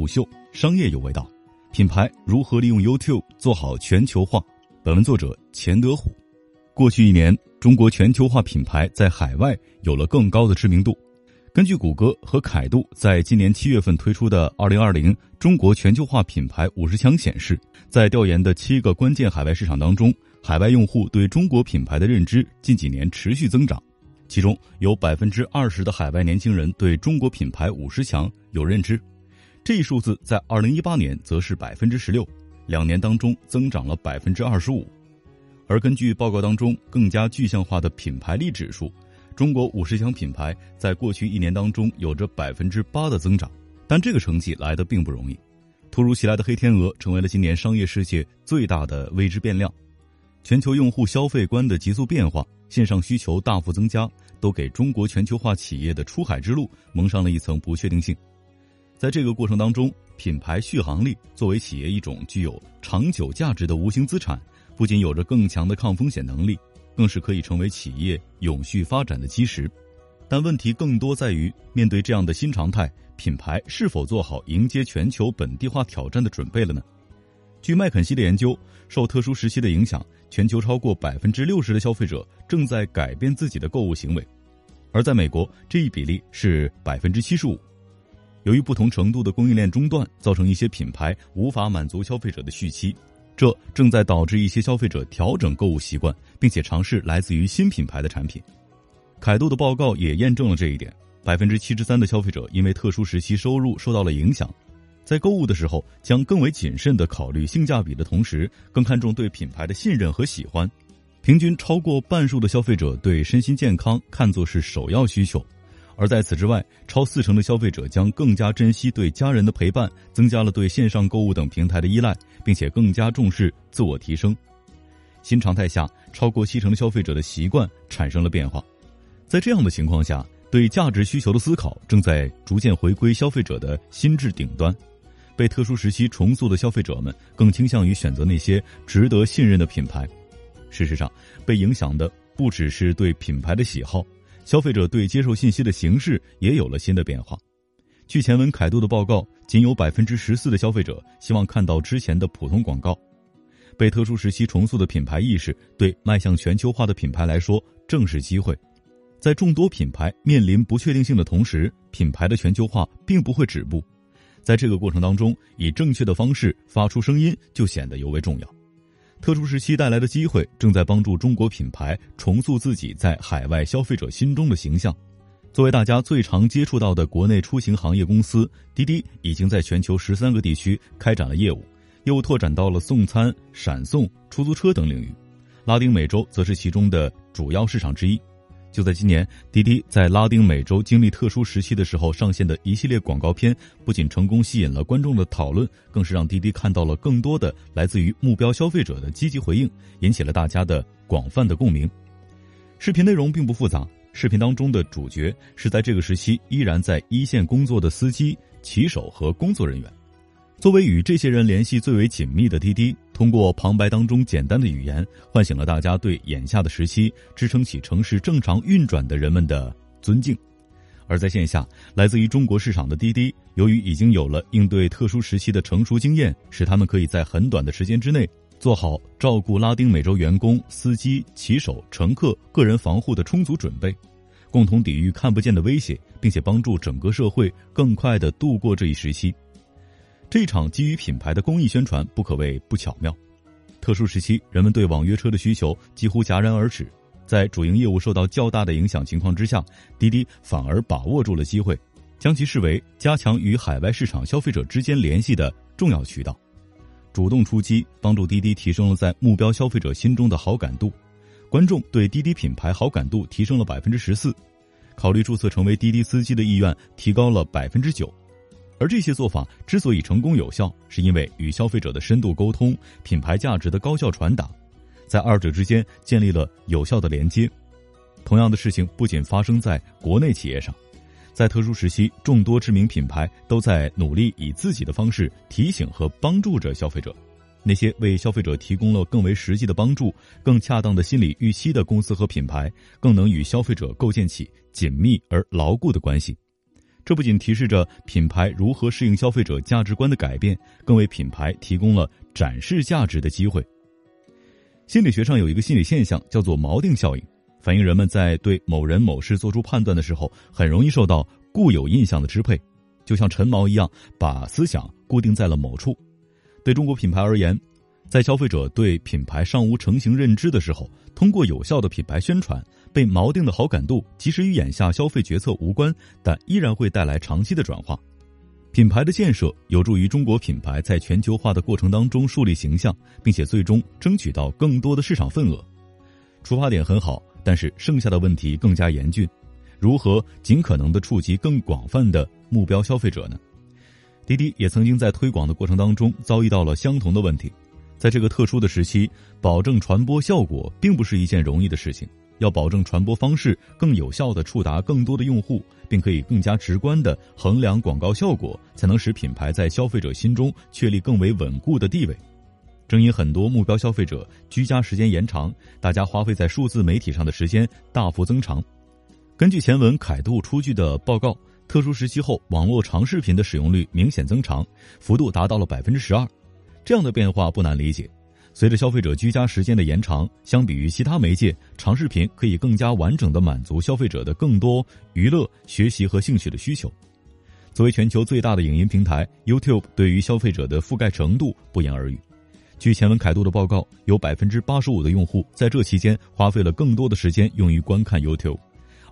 虎嗅，商业有味道。品牌如何利用 YouTube 做好全球化？本文作者钱德虎。过去一年，中国全球化品牌在海外有了更高的知名度。根据谷歌和凯度在今年七月份推出的《二零二零中国全球化品牌五十强》显示，在调研的七个关键海外市场当中，海外用户对中国品牌的认知近几年持续增长，其中有百分之二十的海外年轻人对中国品牌五十强有认知，这一数字在二零一八年则是百分之十六，两年当中增长了百分之二十五。而根据报告当中更加具象化的品牌力指数。中国五十强品牌在过去一年当中有着百分之八的增长，但这个成绩来的并不容易。突如其来的黑天鹅成为了今年商业世界最大的未知变量。全球用户消费观的急速变化，线上需求大幅增加，都给中国全球化企业的出海之路蒙上了一层不确定性。在这个过程当中，品牌续航力作为企业一种具有长久价值的无形资产，不仅有着更强的抗风险能力。更是可以成为企业永续发展的基石，但问题更多在于面对这样的新常态，品牌是否做好迎接全球本地化挑战的准备了呢？据麦肯锡的研究，受特殊时期的影响，全球超过百分之六十的消费者正在改变自己的购物行为，而在美国，这一比例是百分之七十五。由于不同程度的供应链中断，造成一些品牌无法满足消费者的续期。这正在导致一些消费者调整购物习惯，并且尝试来自于新品牌的产品。凯度的报告也验证了这一点：百分之七十三的消费者因为特殊时期收入受到了影响，在购物的时候将更为谨慎地考虑性价比的同时，更看重对品牌的信任和喜欢。平均超过半数的消费者对身心健康看作是首要需求。而在此之外，超四成的消费者将更加珍惜对家人的陪伴，增加了对线上购物等平台的依赖，并且更加重视自我提升。新常态下，超过七成消费者的习惯产生了变化。在这样的情况下，对价值需求的思考正在逐渐回归消费者的心智顶端。被特殊时期重塑的消费者们更倾向于选择那些值得信任的品牌。事实上，被影响的不只是对品牌的喜好。消费者对接受信息的形式也有了新的变化。据前文凯度的报告，仅有百分之十四的消费者希望看到之前的普通广告。被特殊时期重塑的品牌意识，对迈向全球化的品牌来说正是机会。在众多品牌面临不确定性的同时，品牌的全球化并不会止步。在这个过程当中，以正确的方式发出声音就显得尤为重要。特殊时期带来的机会，正在帮助中国品牌重塑自己在海外消费者心中的形象。作为大家最常接触到的国内出行行业公司，滴滴已经在全球十三个地区开展了业务，又拓展到了送餐、闪送、出租车等领域。拉丁美洲则是其中的主要市场之一。就在今年，滴滴在拉丁美洲经历特殊时期的时候上线的一系列广告片，不仅成功吸引了观众的讨论，更是让滴滴看到了更多的来自于目标消费者的积极回应，引起了大家的广泛的共鸣。视频内容并不复杂，视频当中的主角是在这个时期依然在一线工作的司机、骑手和工作人员。作为与这些人联系最为紧密的滴滴，通过旁白当中简单的语言，唤醒了大家对眼下的时期支撑起城市正常运转的人们的尊敬。而在线下，来自于中国市场的滴滴，由于已经有了应对特殊时期的成熟经验，使他们可以在很短的时间之内做好照顾拉丁美洲员工、司机、骑手、乘客个人防护的充足准备，共同抵御看不见的威胁，并且帮助整个社会更快地度过这一时期。这场基于品牌的公益宣传不可谓不巧妙。特殊时期，人们对网约车的需求几乎戛然而止，在主营业务受到较大的影响情况之下，滴滴反而把握住了机会，将其视为加强与海外市场消费者之间联系的重要渠道，主动出击，帮助滴滴提升了在目标消费者心中的好感度。观众对滴滴品牌好感度提升了百分之十四，考虑注册成为滴滴司机的意愿提高了百分之九。而这些做法之所以成功有效，是因为与消费者的深度沟通、品牌价值的高效传达，在二者之间建立了有效的连接。同样的事情不仅发生在国内企业上，在特殊时期，众多知名品牌都在努力以自己的方式提醒和帮助着消费者。那些为消费者提供了更为实际的帮助、更恰当的心理预期的公司和品牌，更能与消费者构建起紧密而牢固的关系。这不仅提示着品牌如何适应消费者价值观的改变，更为品牌提供了展示价值的机会。心理学上有一个心理现象叫做锚定效应，反映人们在对某人某事做出判断的时候，很容易受到固有印象的支配，就像陈锚一样，把思想固定在了某处。对中国品牌而言，在消费者对品牌尚无成型认知的时候，通过有效的品牌宣传。被锚定的好感度，即使与眼下消费决策无关，但依然会带来长期的转化。品牌的建设有助于中国品牌在全球化的过程当中树立形象，并且最终争取到更多的市场份额。出发点很好，但是剩下的问题更加严峻。如何尽可能的触及更广泛的目标消费者呢？滴滴也曾经在推广的过程当中遭遇到了相同的问题。在这个特殊的时期，保证传播效果并不是一件容易的事情。要保证传播方式更有效地触达更多的用户，并可以更加直观地衡量广告效果，才能使品牌在消费者心中确立更为稳固的地位。正因很多目标消费者居家时间延长，大家花费在数字媒体上的时间大幅增长。根据前文凯度出具的报告，特殊时期后网络长视频的使用率明显增长，幅度达到了百分之十二。这样的变化不难理解。随着消费者居家时间的延长，相比于其他媒介，长视频可以更加完整的满足消费者的更多娱乐、学习和兴趣的需求。作为全球最大的影音平台，YouTube 对于消费者的覆盖程度不言而喻。据前文凯度的报告，有百分之八十五的用户在这期间花费了更多的时间用于观看 YouTube，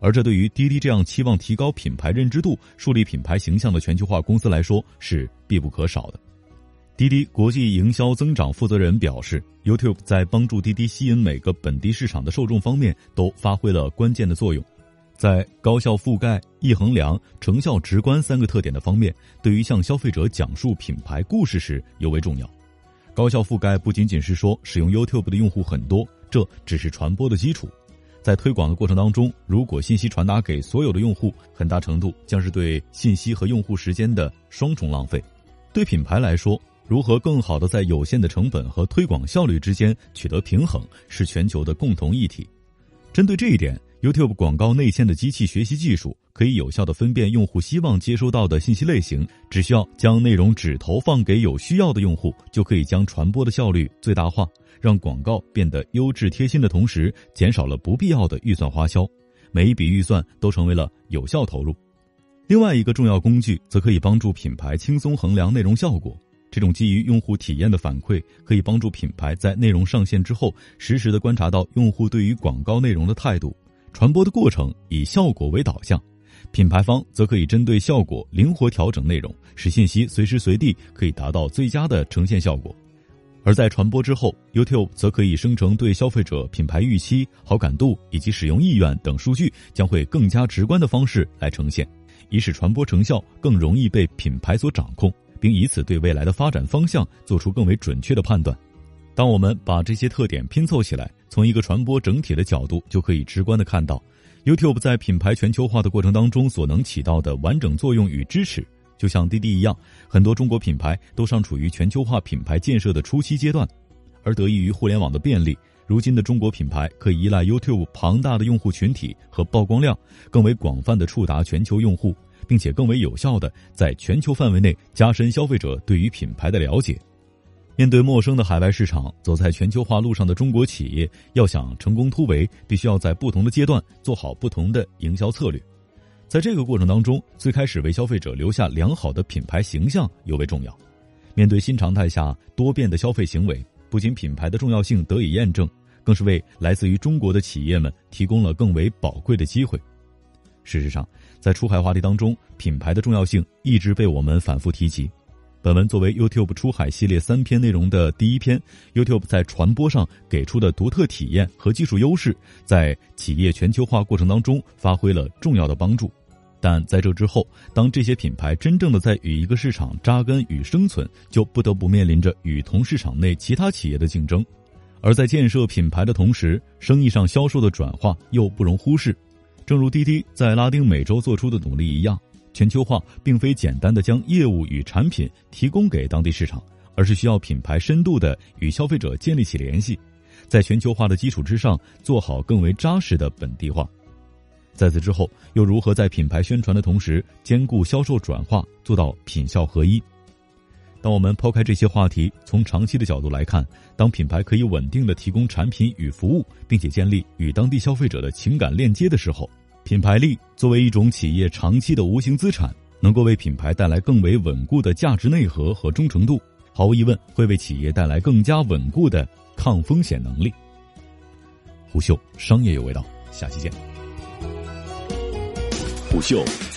而这对于滴滴这样期望提高品牌认知度、树立品牌形象的全球化公司来说是必不可少的。滴滴国际营销增长负责人表示，YouTube 在帮助滴滴吸引每个本地市场的受众方面都发挥了关键的作用。在高效覆盖、易衡量、成效直观三个特点的方面，对于向消费者讲述品牌故事时尤为重要。高效覆盖不仅仅是说使用 YouTube 的用户很多，这只是传播的基础。在推广的过程当中，如果信息传达给所有的用户，很大程度将是对信息和用户时间的双重浪费。对品牌来说，如何更好的在有限的成本和推广效率之间取得平衡，是全球的共同议题。针对这一点，YouTube 广告内嵌的机器学习技术可以有效的分辨用户希望接收到的信息类型，只需要将内容只投放给有需要的用户，就可以将传播的效率最大化，让广告变得优质贴心的同时，减少了不必要的预算花销，每一笔预算都成为了有效投入。另外一个重要工具，则可以帮助品牌轻松衡量内容效果。这种基于用户体验的反馈，可以帮助品牌在内容上线之后，实时的观察到用户对于广告内容的态度。传播的过程以效果为导向，品牌方则可以针对效果灵活调整内容，使信息随时随地可以达到最佳的呈现效果。而在传播之后，YouTube 则可以生成对消费者品牌预期、好感度以及使用意愿等数据，将会更加直观的方式来呈现，以使传播成效更容易被品牌所掌控。并以此对未来的发展方向做出更为准确的判断。当我们把这些特点拼凑起来，从一个传播整体的角度，就可以直观的看到，YouTube 在品牌全球化的过程当中所能起到的完整作用与支持。就像滴滴一样，很多中国品牌都尚处于全球化品牌建设的初期阶段，而得益于互联网的便利，如今的中国品牌可以依赖 YouTube 庞大的用户群体和曝光量，更为广泛的触达全球用户。并且更为有效的在全球范围内加深消费者对于品牌的了解。面对陌生的海外市场，走在全球化路上的中国企业要想成功突围，必须要在不同的阶段做好不同的营销策略。在这个过程当中，最开始为消费者留下良好的品牌形象尤为重要。面对新常态下多变的消费行为，不仅品牌的重要性得以验证，更是为来自于中国的企业们提供了更为宝贵的机会。事实上，在出海话题当中，品牌的重要性一直被我们反复提及。本文作为 YouTube 出海系列三篇内容的第一篇，YouTube 在传播上给出的独特体验和技术优势，在企业全球化过程当中发挥了重要的帮助。但在这之后，当这些品牌真正的在与一个市场扎根与生存，就不得不面临着与同市场内其他企业的竞争。而在建设品牌的同时，生意上销售的转化又不容忽视。正如滴滴在拉丁美洲做出的努力一样，全球化并非简单的将业务与产品提供给当地市场，而是需要品牌深度的与消费者建立起联系，在全球化的基础之上做好更为扎实的本地化。在此之后，又如何在品牌宣传的同时兼顾销售转化，做到品效合一？当我们抛开这些话题，从长期的角度来看，当品牌可以稳定的提供产品与服务，并且建立与当地消费者的情感链接的时候，品牌力作为一种企业长期的无形资产，能够为品牌带来更为稳固的价值内核和忠诚度。毫无疑问，会为企业带来更加稳固的抗风险能力。虎嗅商业有味道，下期见。虎嗅，